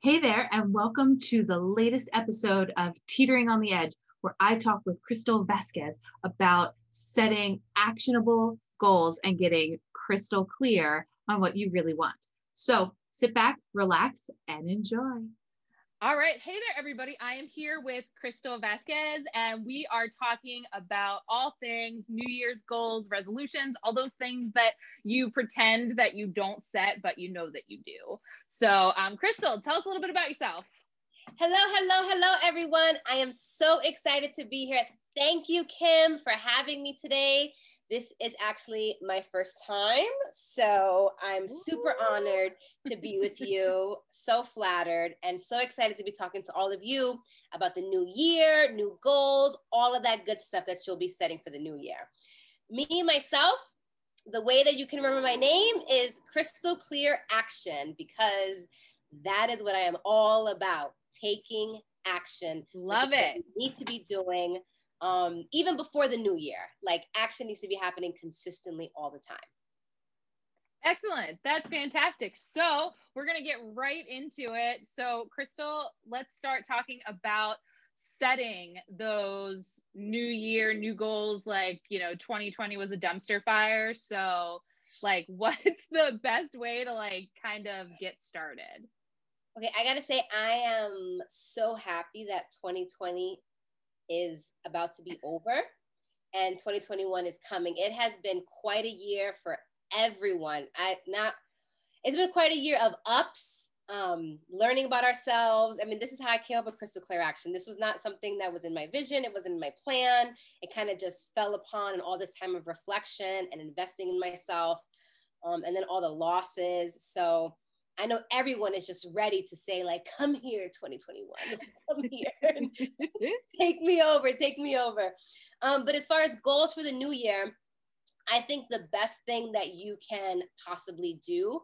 Hey there, and welcome to the latest episode of Teetering on the Edge, where I talk with Krystal Vazquez about setting actionable goals and getting crystal clear on what you really want. So sit back, relax, and enjoy. All right. Hey there, everybody. I am here with Krystal Vazquez, and we are talking about all things New Year's goals, resolutions, all those things that you pretend that you don't set, but you know that you do. So, um, Krystal, tell us a little bit about yourself. Hello, hello, hello, everyone. I am so excited to be here. Thank you, Kim, for having me today. This is actually my first time. So I'm super honored to be with you, so flattered, and so excited to be talking to all of you about the new year, new goals, all of that good stuff that you'll be setting for the new year. Me, myself, the way that you can remember my name is Krystal Clear Action because that is what I am all about taking action. Love it. need to be doing um, even before the new year. Like action needs to be happening consistently all the time. Excellent. That's fantastic. So we're going to get right into it. So, Krystal, let's start talking about setting those new year, new goals. Like, you know, 2020 was a dumpster fire. So, like, what's the best way to, like, kind of get started? Okay, I got to say, I am so happy that 2020 is about to be over and 2021 is coming. It has been quite a year for everyone. I not it's been quite a year of ups, um, learning about ourselves. I mean, this is how I came up with Krystal Clear Action. This was not something that was in my vision, it wasn't in my plan. It kind of just fell upon and all this time of reflection and investing in myself. Um, and then all the losses. So I know everyone is just ready to say, like, come here, 2021, come here, take me over, take me over. Um, but as far as goals for the new year, I think the best thing that you can possibly do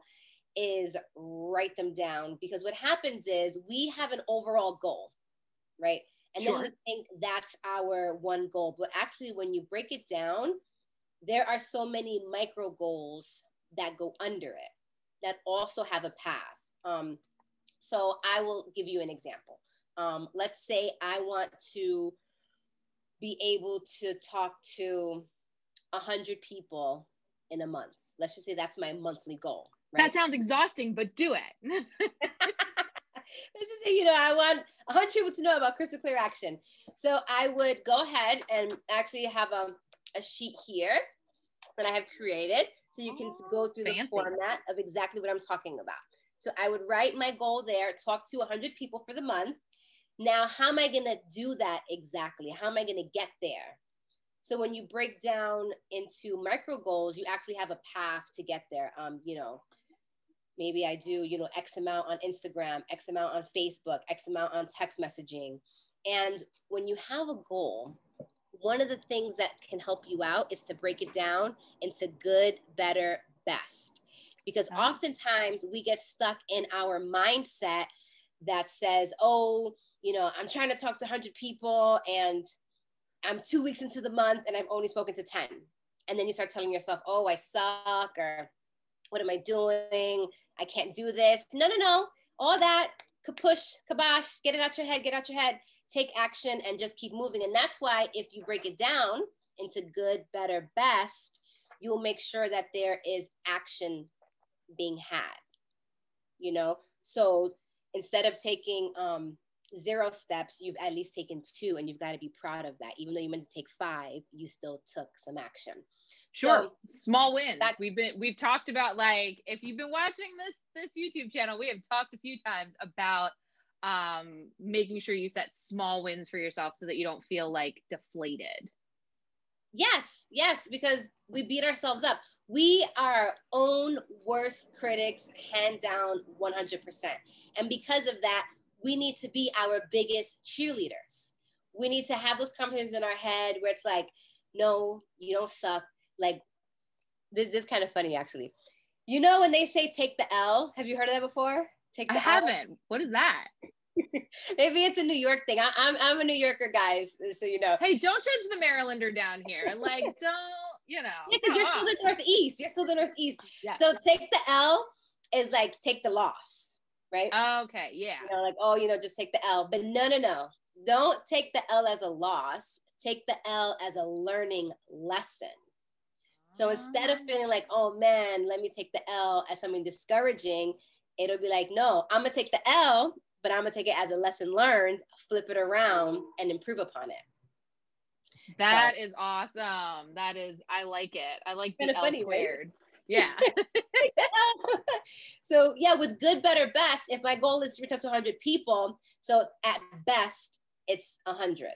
is write them down because what happens is we have an overall goal, right? And sure. then we think that's our one goal. But actually, when you break it down, there are so many micro goals that go under it that also have a path. Um, so I will give you an example. Um, let's say I want to be able to talk to 100 people in a month. Let's just say that's my monthly goal. Right? That sounds exhausting, but do it. Let's just say, you know, I want 100 people to know about Krystal Clear Action. So I would go ahead and actually have a, a sheet here that I have created. So you can oh, go through fancy. the format of exactly what I'm talking about. So I would write my goal there, talk to 100 people for the month. Now, how am I going to do that exactly? How am I going to get there? So when you break down into micro goals, you actually have a path to get there. Um, you know, maybe I do, you know, X amount on Instagram, X amount on Facebook, X amount on text messaging. And when you have a goal, one of the things that can help you out is to break it down into good, better, best. Because oftentimes we get stuck in our mindset that says, oh, you know, I'm trying to talk to 100 people and I'm two weeks into the month and I've only spoken to 10. And then you start telling yourself, oh, I suck, or what am I doing? I can't do this. No, no, no. All that, kapush, kabosh, get it out your head, get out your head take action and just keep moving. And that's why if you break it down into good, better, best, you will make sure that there is action being had. You know, so instead of taking um, zero steps, you've at least taken two, and you've got to be proud of that. Even though you meant to take five, you still took some action. Sure, so, small wins. That, we've been we've talked about like if you've been watching this this YouTube channel, we have talked a few times about um, making sure you set small wins for yourself so that you don't feel like deflated. Yes, yes, because we beat ourselves up. We are our own worst critics, hand down 100%. And because of that, we need to be our biggest cheerleaders. We need to have those conversations in our head where it's like, no, you don't suck. Like, this, this is kind of funny actually. You know, when they say take the L, have you heard of that before? Take the I haven't. What is that? Maybe it's a New York thing. I, am I'm, I'm a New Yorker, guys. So you know. Hey, don't judge the Marylander down here. Like, don't you know? Yeah, because you're still the Northeast. You're still the Northeast. Yeah. So take the L is like take the loss. right? Okay, yeah. You know, like, oh, you know, just take the L. But no, no, no. Don't take the L as a loss. Take the L as a learning lesson. So instead of feeling like, oh man, let me take the L as something discouraging, it'll be like, no, I'm gonna take the L, but I'm gonna take it as a lesson learned, flip it around, and improve upon it. That so. is awesome. That is, I like it. I like the L funny, squared. Right? Yeah. so yeah, with good, better, best. If my goal is to reach out to 100 people, so at best it's 100.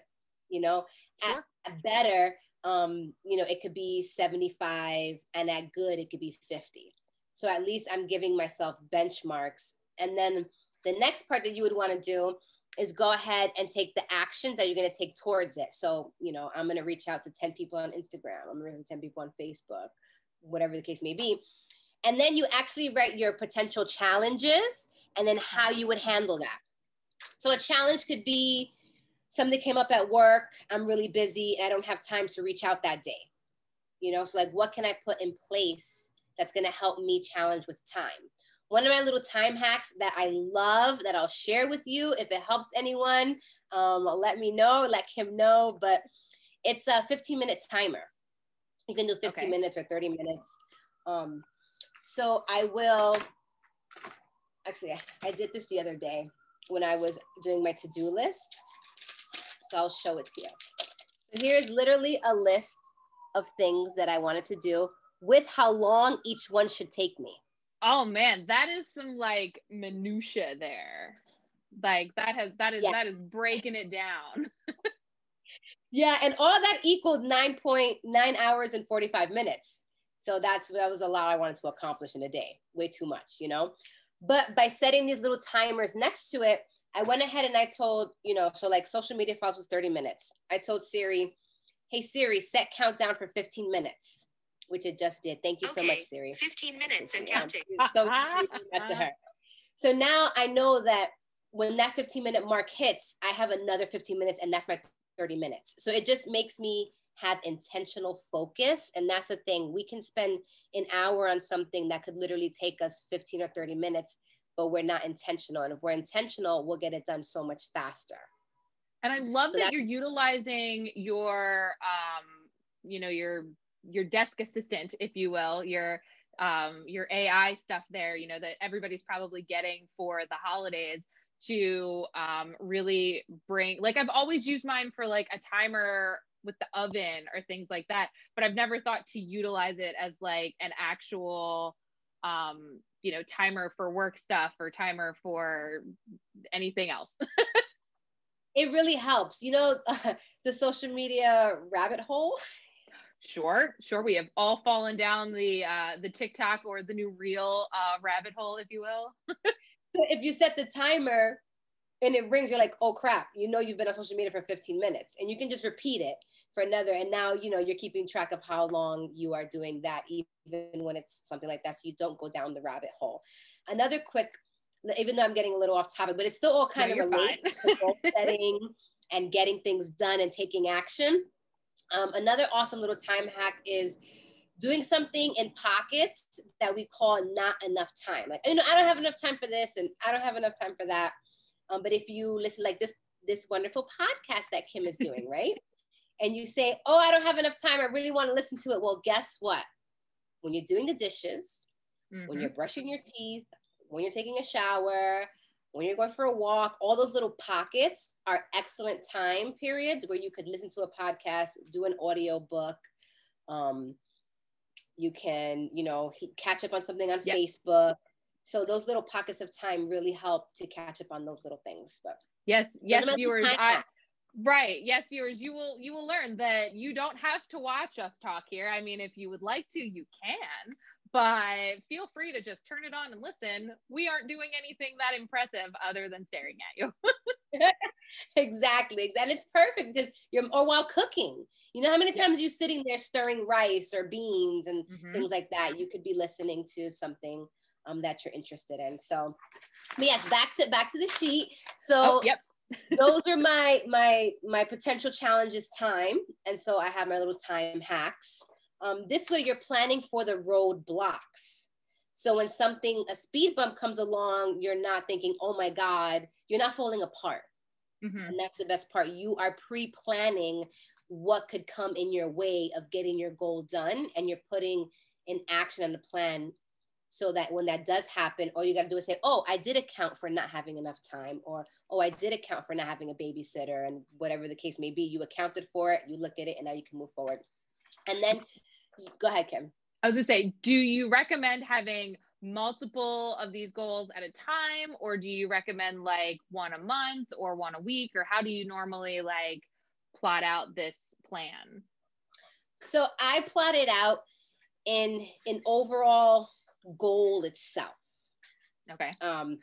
You know, at, at better, um, you know, it could be 75, and at good, it could be 50. So at least I'm giving myself benchmarks. And then the next part that you would want to do is go ahead and take the actions that you're going to take towards it. So, you know, I'm going to reach out to 10 people on Instagram, I'm going to 10 people on Facebook, whatever the case may be. And then you actually write your potential challenges and then how you would handle that. So a challenge could be something came up at work, I'm really busy, and I don't have time to reach out that day. You know, so like what can I put in place that's going to help me challenge with time? One of my little time hacks that I love that I'll share with you if it helps anyone, um, let me know, let him know. But it's a 15 minute timer. You can do 15 okay. minutes or 30 minutes. Um, so I will, actually, I, I did this the other day when I was doing my to do list. So I'll show it to you. So here's literally a list of things that I wanted to do with how long each one should take me. Oh man, that is some like minutia there. Like that has that is yes. that is breaking it down. yeah, and all that equaled 9.9 hours and 45 minutes. So that's that was a lot I wanted to accomplish in a day. Way too much, you know. But by setting these little timers next to it, I went ahead and I told, you know, so like social media files was 30 minutes. I told Siri, hey Siri, set countdown for 15 minutes which it just did. Thank you okay. so much, Siri. 15 minutes and counting. So to her. So now I know that when that 15 minute mark hits, I have another 15 minutes and that's my 30 minutes. So it just makes me have intentional focus. And that's the thing. We can spend an hour on something that could literally take us 15 or 30 minutes, but we're not intentional. And if we're intentional, we'll get it done so much faster. And I love so that, that you're utilizing your um, you know, your your desk assistant, if you will, your um, your AI stuff there, you know, that everybody's probably getting for the holidays to um, really bring like I've always used mine for like a timer with the oven or things like that, but I've never thought to utilize it as like an actual um, you know, timer for work stuff or timer for anything else. it really helps. You know, the social media rabbit hole. Sure, sure. We have all fallen down the uh, the TikTok or the new reel uh, rabbit hole, if you will. so if you set the timer and it rings, you're like, oh crap, you know you've been on social media for 15 minutes, and you can just repeat it for another. And now you know you're keeping track of how long you are doing that, even when it's something like that, so you don't go down the rabbit hole. Another quick, even though I'm getting a little off topic, but it's still all kind no, of related to goal setting and getting things done and taking action um, another awesome little time hack is doing something in pockets that we call not enough time. Like, you know, I don't have enough time for this and I don't have enough time for that. Um, but if you listen like this, this wonderful podcast that Kim is doing, right? And you say, oh, I don't have enough time. I really want to listen to it. Well, guess what? When you're doing the dishes, mm-hmm. when you're brushing your teeth, when you're taking a shower, when you're going for a walk, all those little pockets are excellent time periods where you could listen to a podcast, do an audio book. Um, you can, you know, catch up on something on yep. Facebook. So those little pockets of time really help to catch up on those little things. But yes, yes, viewers, I, right, yes, viewers, you will you will learn that you don't have to watch us talk here. I mean, if you would like to, you can, but feel free to just turn it on and listen. We aren't doing anything that impressive other than staring at you. exactly. And it's perfect because you're, or while cooking, you know how many times yeah. you're sitting there stirring rice or beans and mm-hmm. things like that. You could be listening to something um, that you're interested in. So, but yes, back to back to the sheet. So, oh, yep. those are my my my potential challenges time and so i have my little time hacks um, this way you're planning for the road blocks. So when something, a speed bump comes along, you're not thinking, oh my God, you're not falling apart. Mm-hmm. And that's the best part. You are pre planning what could come in your way of getting your goal done, and you're putting an action and a plan so that when that does happen, all you got to do is say, Oh, I did account for not having enough time, or Oh, I did account for not having a babysitter, and whatever the case may be, you accounted for it, you look at it, and now you can move forward. And then go ahead, Kim. I was gonna say, do you recommend having multiple of these goals at a time or do you recommend like one a month or one a week or how do you normally like plot out this plan? So i plot it out in an overall goal itself. Okay. Um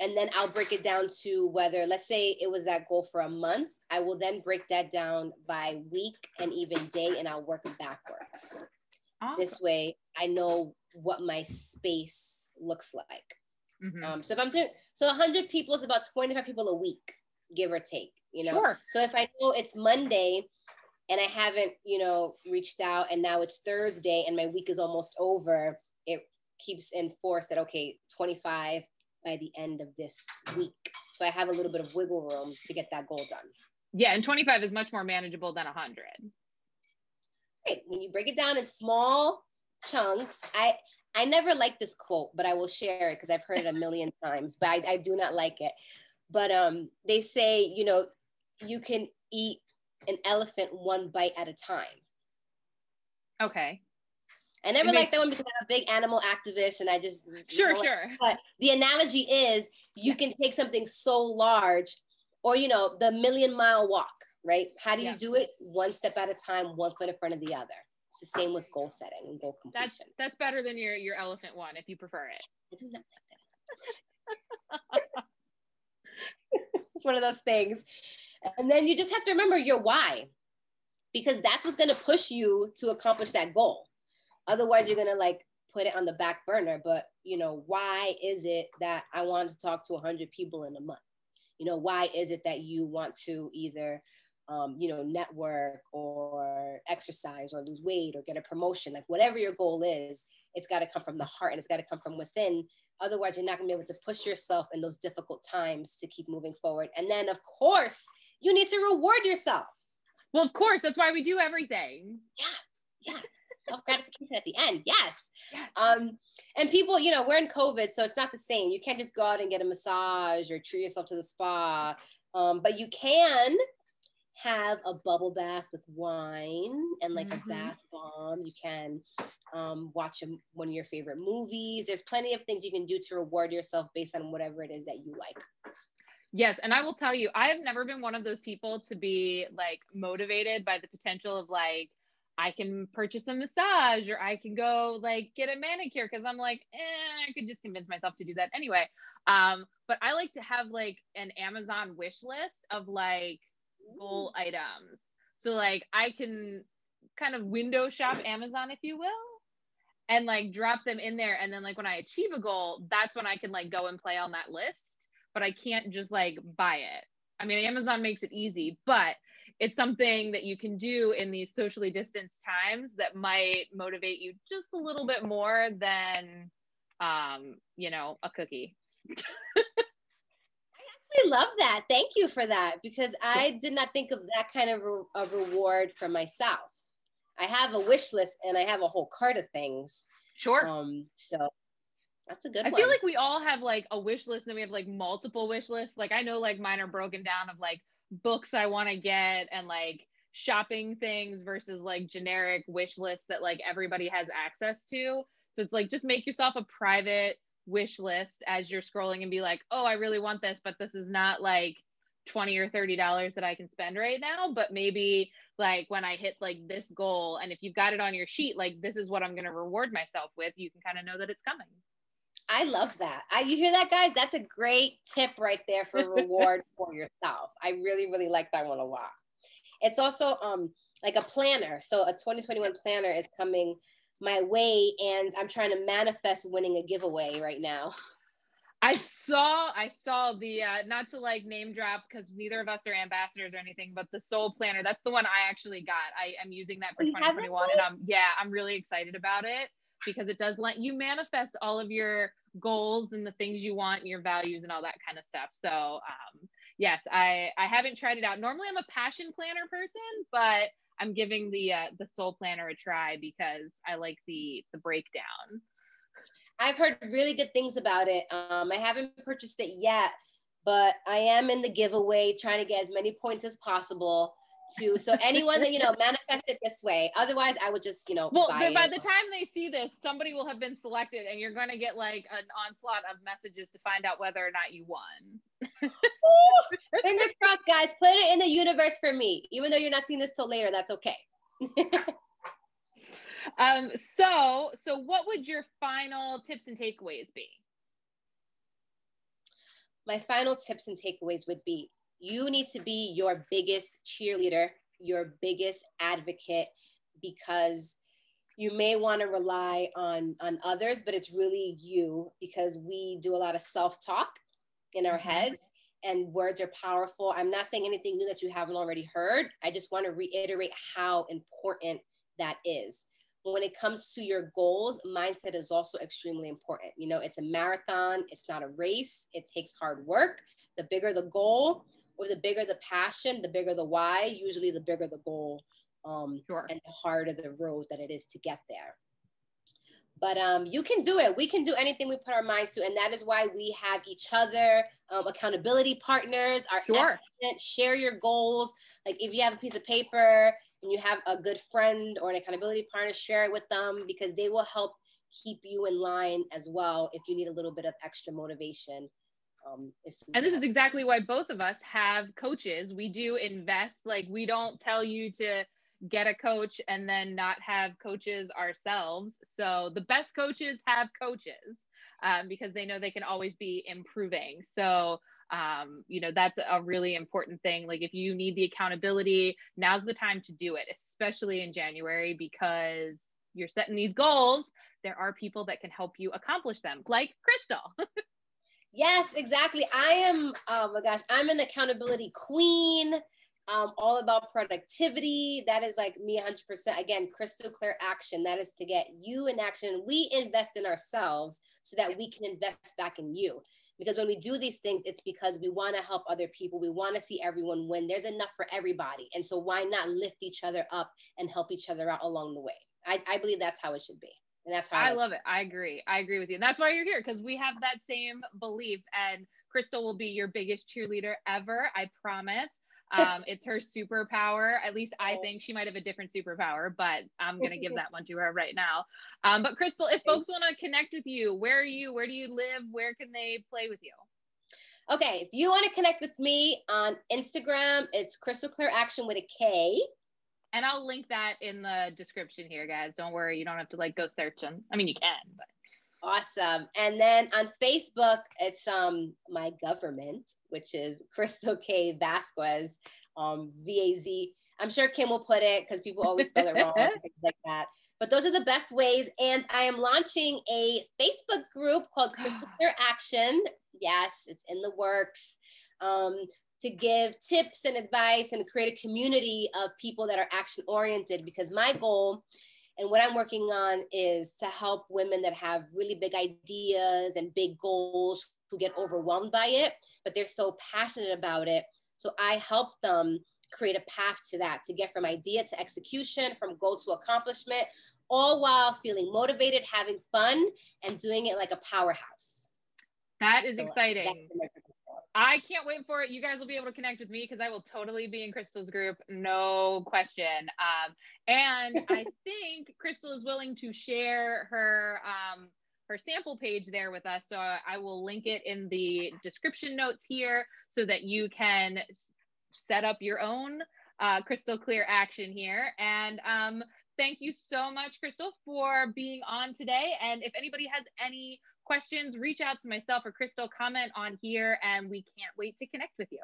and then i'll break it down to whether let's say it was that goal for a month i will then break that down by week and even day and i'll work backwards awesome. this way i know what my space looks like. Mm-hmm. Um, so if I'm doing so 100 people is about 25 people a week, give or take, you know. Sure. So if I know it's Monday and I haven't, you know, reached out and now it's Thursday and my week is almost over, it keeps enforced that okay, 25 by the end of this week. So I have a little bit of wiggle room to get that goal done. Yeah, and 25 is much more manageable than 100. Right. When you break it down in small chunks. I I never like this quote, but I will share it because I've heard it a million times, but I, I do not like it. But um, they say, you know, you can eat an elephant one bite at a time. Okay. I never liked that one because I'm a big animal activist and I just sure, sure. But the analogy is you can take something so large, or you know, the million mile walk, right? How do you yeah. do it? One step at a time, one foot in front of the other. It's the same with goal setting and goal completion. That's that's better than your your elephant one if you prefer it. I do not like that. it's one of those things. And then you just have to remember your why, because that's what's going to push you to accomplish that goal. Otherwise, you're to like put it on the back burner. But you know, why is it that I want to talk to 100 people in a month? You know, why is it that you want to either um, you know, network or exercise or lose weight or get a promotion, like whatever your goal is, it's got to come from the heart and it's got to come from within. Otherwise, you're not going to be able to push yourself in those difficult times to keep moving forward. And then, of course, you need to reward yourself. Well, of course, that's why we do everything. Yeah, yeah. Self gratification at the end, yes. yes. Um, and people, you know, we're in COVID, so it's not the same. You can't just go out and get a massage or treat yourself to the spa. Um, but you can have a bubble bath with wine and like mm-hmm. a bath bomb. You can um, watch a, one of your favorite movies. There's plenty of things you can do to reward yourself based on whatever it is that you like. Yes. And I will tell you, I have never been one of those people to be like motivated by the potential of like, I can purchase a massage or I can go like get a manicure because I'm like, eh, I could just convince myself to do that anyway. Um, but I like to have like an Amazon wish list of like goal items. So like I can kind of window shop Amazon, if you will, and like drop them in there. And then like when I achieve a goal, that's when I can like go and play on that list. But I can't just like buy it. I mean, Amazon makes it easy, but it's something that you can do in these socially distanced times that might motivate you just a little bit more than um, you know, a cookie. I actually love that. Thank you for that because I did not think of that kind of a, a reward for myself. I have a wish list and I have a whole cart of things. Sure. Um, so that's a good I one. feel like we all have like a wish list and then we have like multiple wish lists. Like I know like mine are broken down of like books I want to get and like shopping things versus like generic wish lists that like everybody has access to. So it's like just make yourself a private wish list as you're scrolling and be like, oh, I really want this, but this is not like 20 or 30 dollars that I can spend right now. But maybe like when I hit like this goal, and if you've got it on your sheet, like this is what I'm going to reward myself with, you can kind of know that it's coming. I love that. I, you hear that, guys? That's a great tip right there for reward for yourself. I really, really like that one a lot. It's also um like a planner. So a 2021 planner is coming my way and I'm trying to manifest winning a giveaway right now. I saw I saw the uh not to like name drop because neither of us are ambassadors or anything, but the soul planner, that's the one I actually got. I am using that for 2021 and I'm yeah, I'm really excited about it. because it does let you manifest all of your goals and the things you want, your values, and all that kind of stuff. So, um, yes, I I haven't tried it out. Normally, I'm a passion planner person, but I'm giving the uh, the soul planner a try because I like the the breakdown. I've heard really good things about it. Um, I haven't purchased it yet, but I am in the giveaway trying to get as many points as possible to. So anyone that you know manifest it this way otherwise i would just you know well by it. the time they see this somebody will have been selected and you're going to get like an onslaught of messages to find out whether or not you won. Fingers crossed guys. Put it in the universe for me. Even though you're not seeing this till later that's okay. Um so so what would your final tips and takeaways be? My final tips and takeaways would be you need to be your biggest cheerleader, your biggest advocate, because you may want to rely on on others, but it's really you because we do a lot of self-talk in our mm-hmm. heads and words are powerful. I'm not saying anything new that you haven't already heard. I just want to reiterate how important that is. When it comes to your goals, mindset is also extremely important. You know, it's a marathon, it's not a race, it takes hard work. The bigger the goal, or the bigger the passion, the bigger the why, usually the bigger the goal um, sure. and the harder the road that it is to get there. But um, you can do it. We can do anything we put our minds to. And that is why we have each other, um, accountability partners, our sure. share your goals. Like if you have a piece of paper and you have a good friend or an accountability partner, share it with them because they will help keep you in line as well if you need a little bit of extra motivation um, and this is exactly why both of us have coaches. We do invest, like, we don't tell you to get a coach and then not have coaches ourselves. So the best coaches have coaches um, because they know they can always be improving. So, um, you know, that's a really important thing. Like, if you need the accountability, now's the time to do it, especially in January because you're setting these goals. There are people that can help you accomplish them, like Krystal. Yes, exactly. I am, oh my gosh, I'm an accountability queen. Um, all about productivity. That is like me 100%. Again, Krystal Clear Action. That is to get you in action. We invest in ourselves so that we can invest back in you. Because when we do these things, it's because we want to help other people. We want to see everyone win. There's enough for everybody. And so why not lift each other up and help each other out along the way? I, I believe that's how it should be. And that's why I, I love it. I agree. I agree with you. And that's why you're here because we have that same belief. And Krystal will be your biggest cheerleader ever. I promise. Um, it's her superpower. At least I oh. think she might have a different superpower, but I'm gonna give that one to her right now. Um, but Krystal, if folks want to connect with you, where are you? Where do you live? Where can they play with you? Okay, if you want to connect with me on Instagram, it's Krystal Clear Action with a K. And I'll link that in the description here, guys. Don't worry, you don't have to like go searching. I mean, you can, but awesome. And then on Facebook, it's um my government, which is Krystal K Vazquez, um V A Z. I'm sure Kim will put it because people always spell it wrong, things like that. But those are the best ways. And I am launching a Facebook group called Krystal Clear Action. Yes, it's in the works. Um, to give tips and advice and create a community of people that are action oriented because my goal and what I'm working on is to help women that have really big ideas and big goals who get overwhelmed by it, but they're so passionate about it. So I help them create a path to that, to get from idea to execution, from goal to accomplishment, all while feeling motivated, having fun, and doing it like a powerhouse. That is so exciting. I can't wait for it. You guys will be able to connect with me because I will totally be in Krystal's group, no question. Um, and I think Krystal is willing to share her um, her sample page there with us. So I will link it in the description notes here so that you can set up your own uh, Krystal Clear Action here. And um, thank you so much, Krystal, for being on today. And if anybody has any questions, reach out to myself or Krystal, comment on here, and we can't wait to connect with you.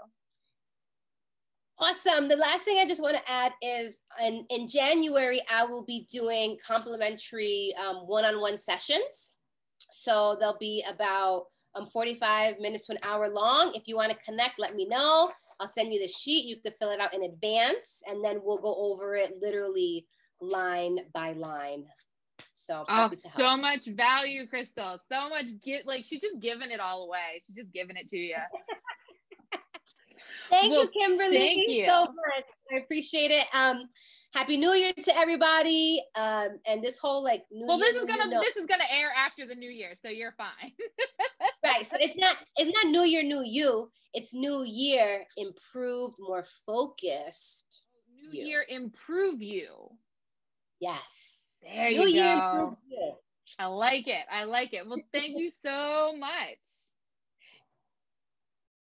Awesome. The last thing I just want to add is in, in January, I will be doing complimentary um, one-on-one sessions. So they'll be about um, 45 minutes to an hour long. If you want to connect, let me know. I'll send you the sheet. You can fill it out in advance, and then we'll go over it literally line by line. So oh, so much value, Krystal. So much get like she's just giving it all away. She's just giving it to you. thank well, you, Kimberly, thank you. so much. I appreciate it. Um, happy New Year to everybody. Um, and this whole like New well, Year, this is gonna this is gonna air after the New Year, so you're fine. right. So it's not it's not New Year, New You. It's New Year, improved, more focused. New you. Year, improve you. Yes. There you go. I like it. I like it. Well, thank you so much.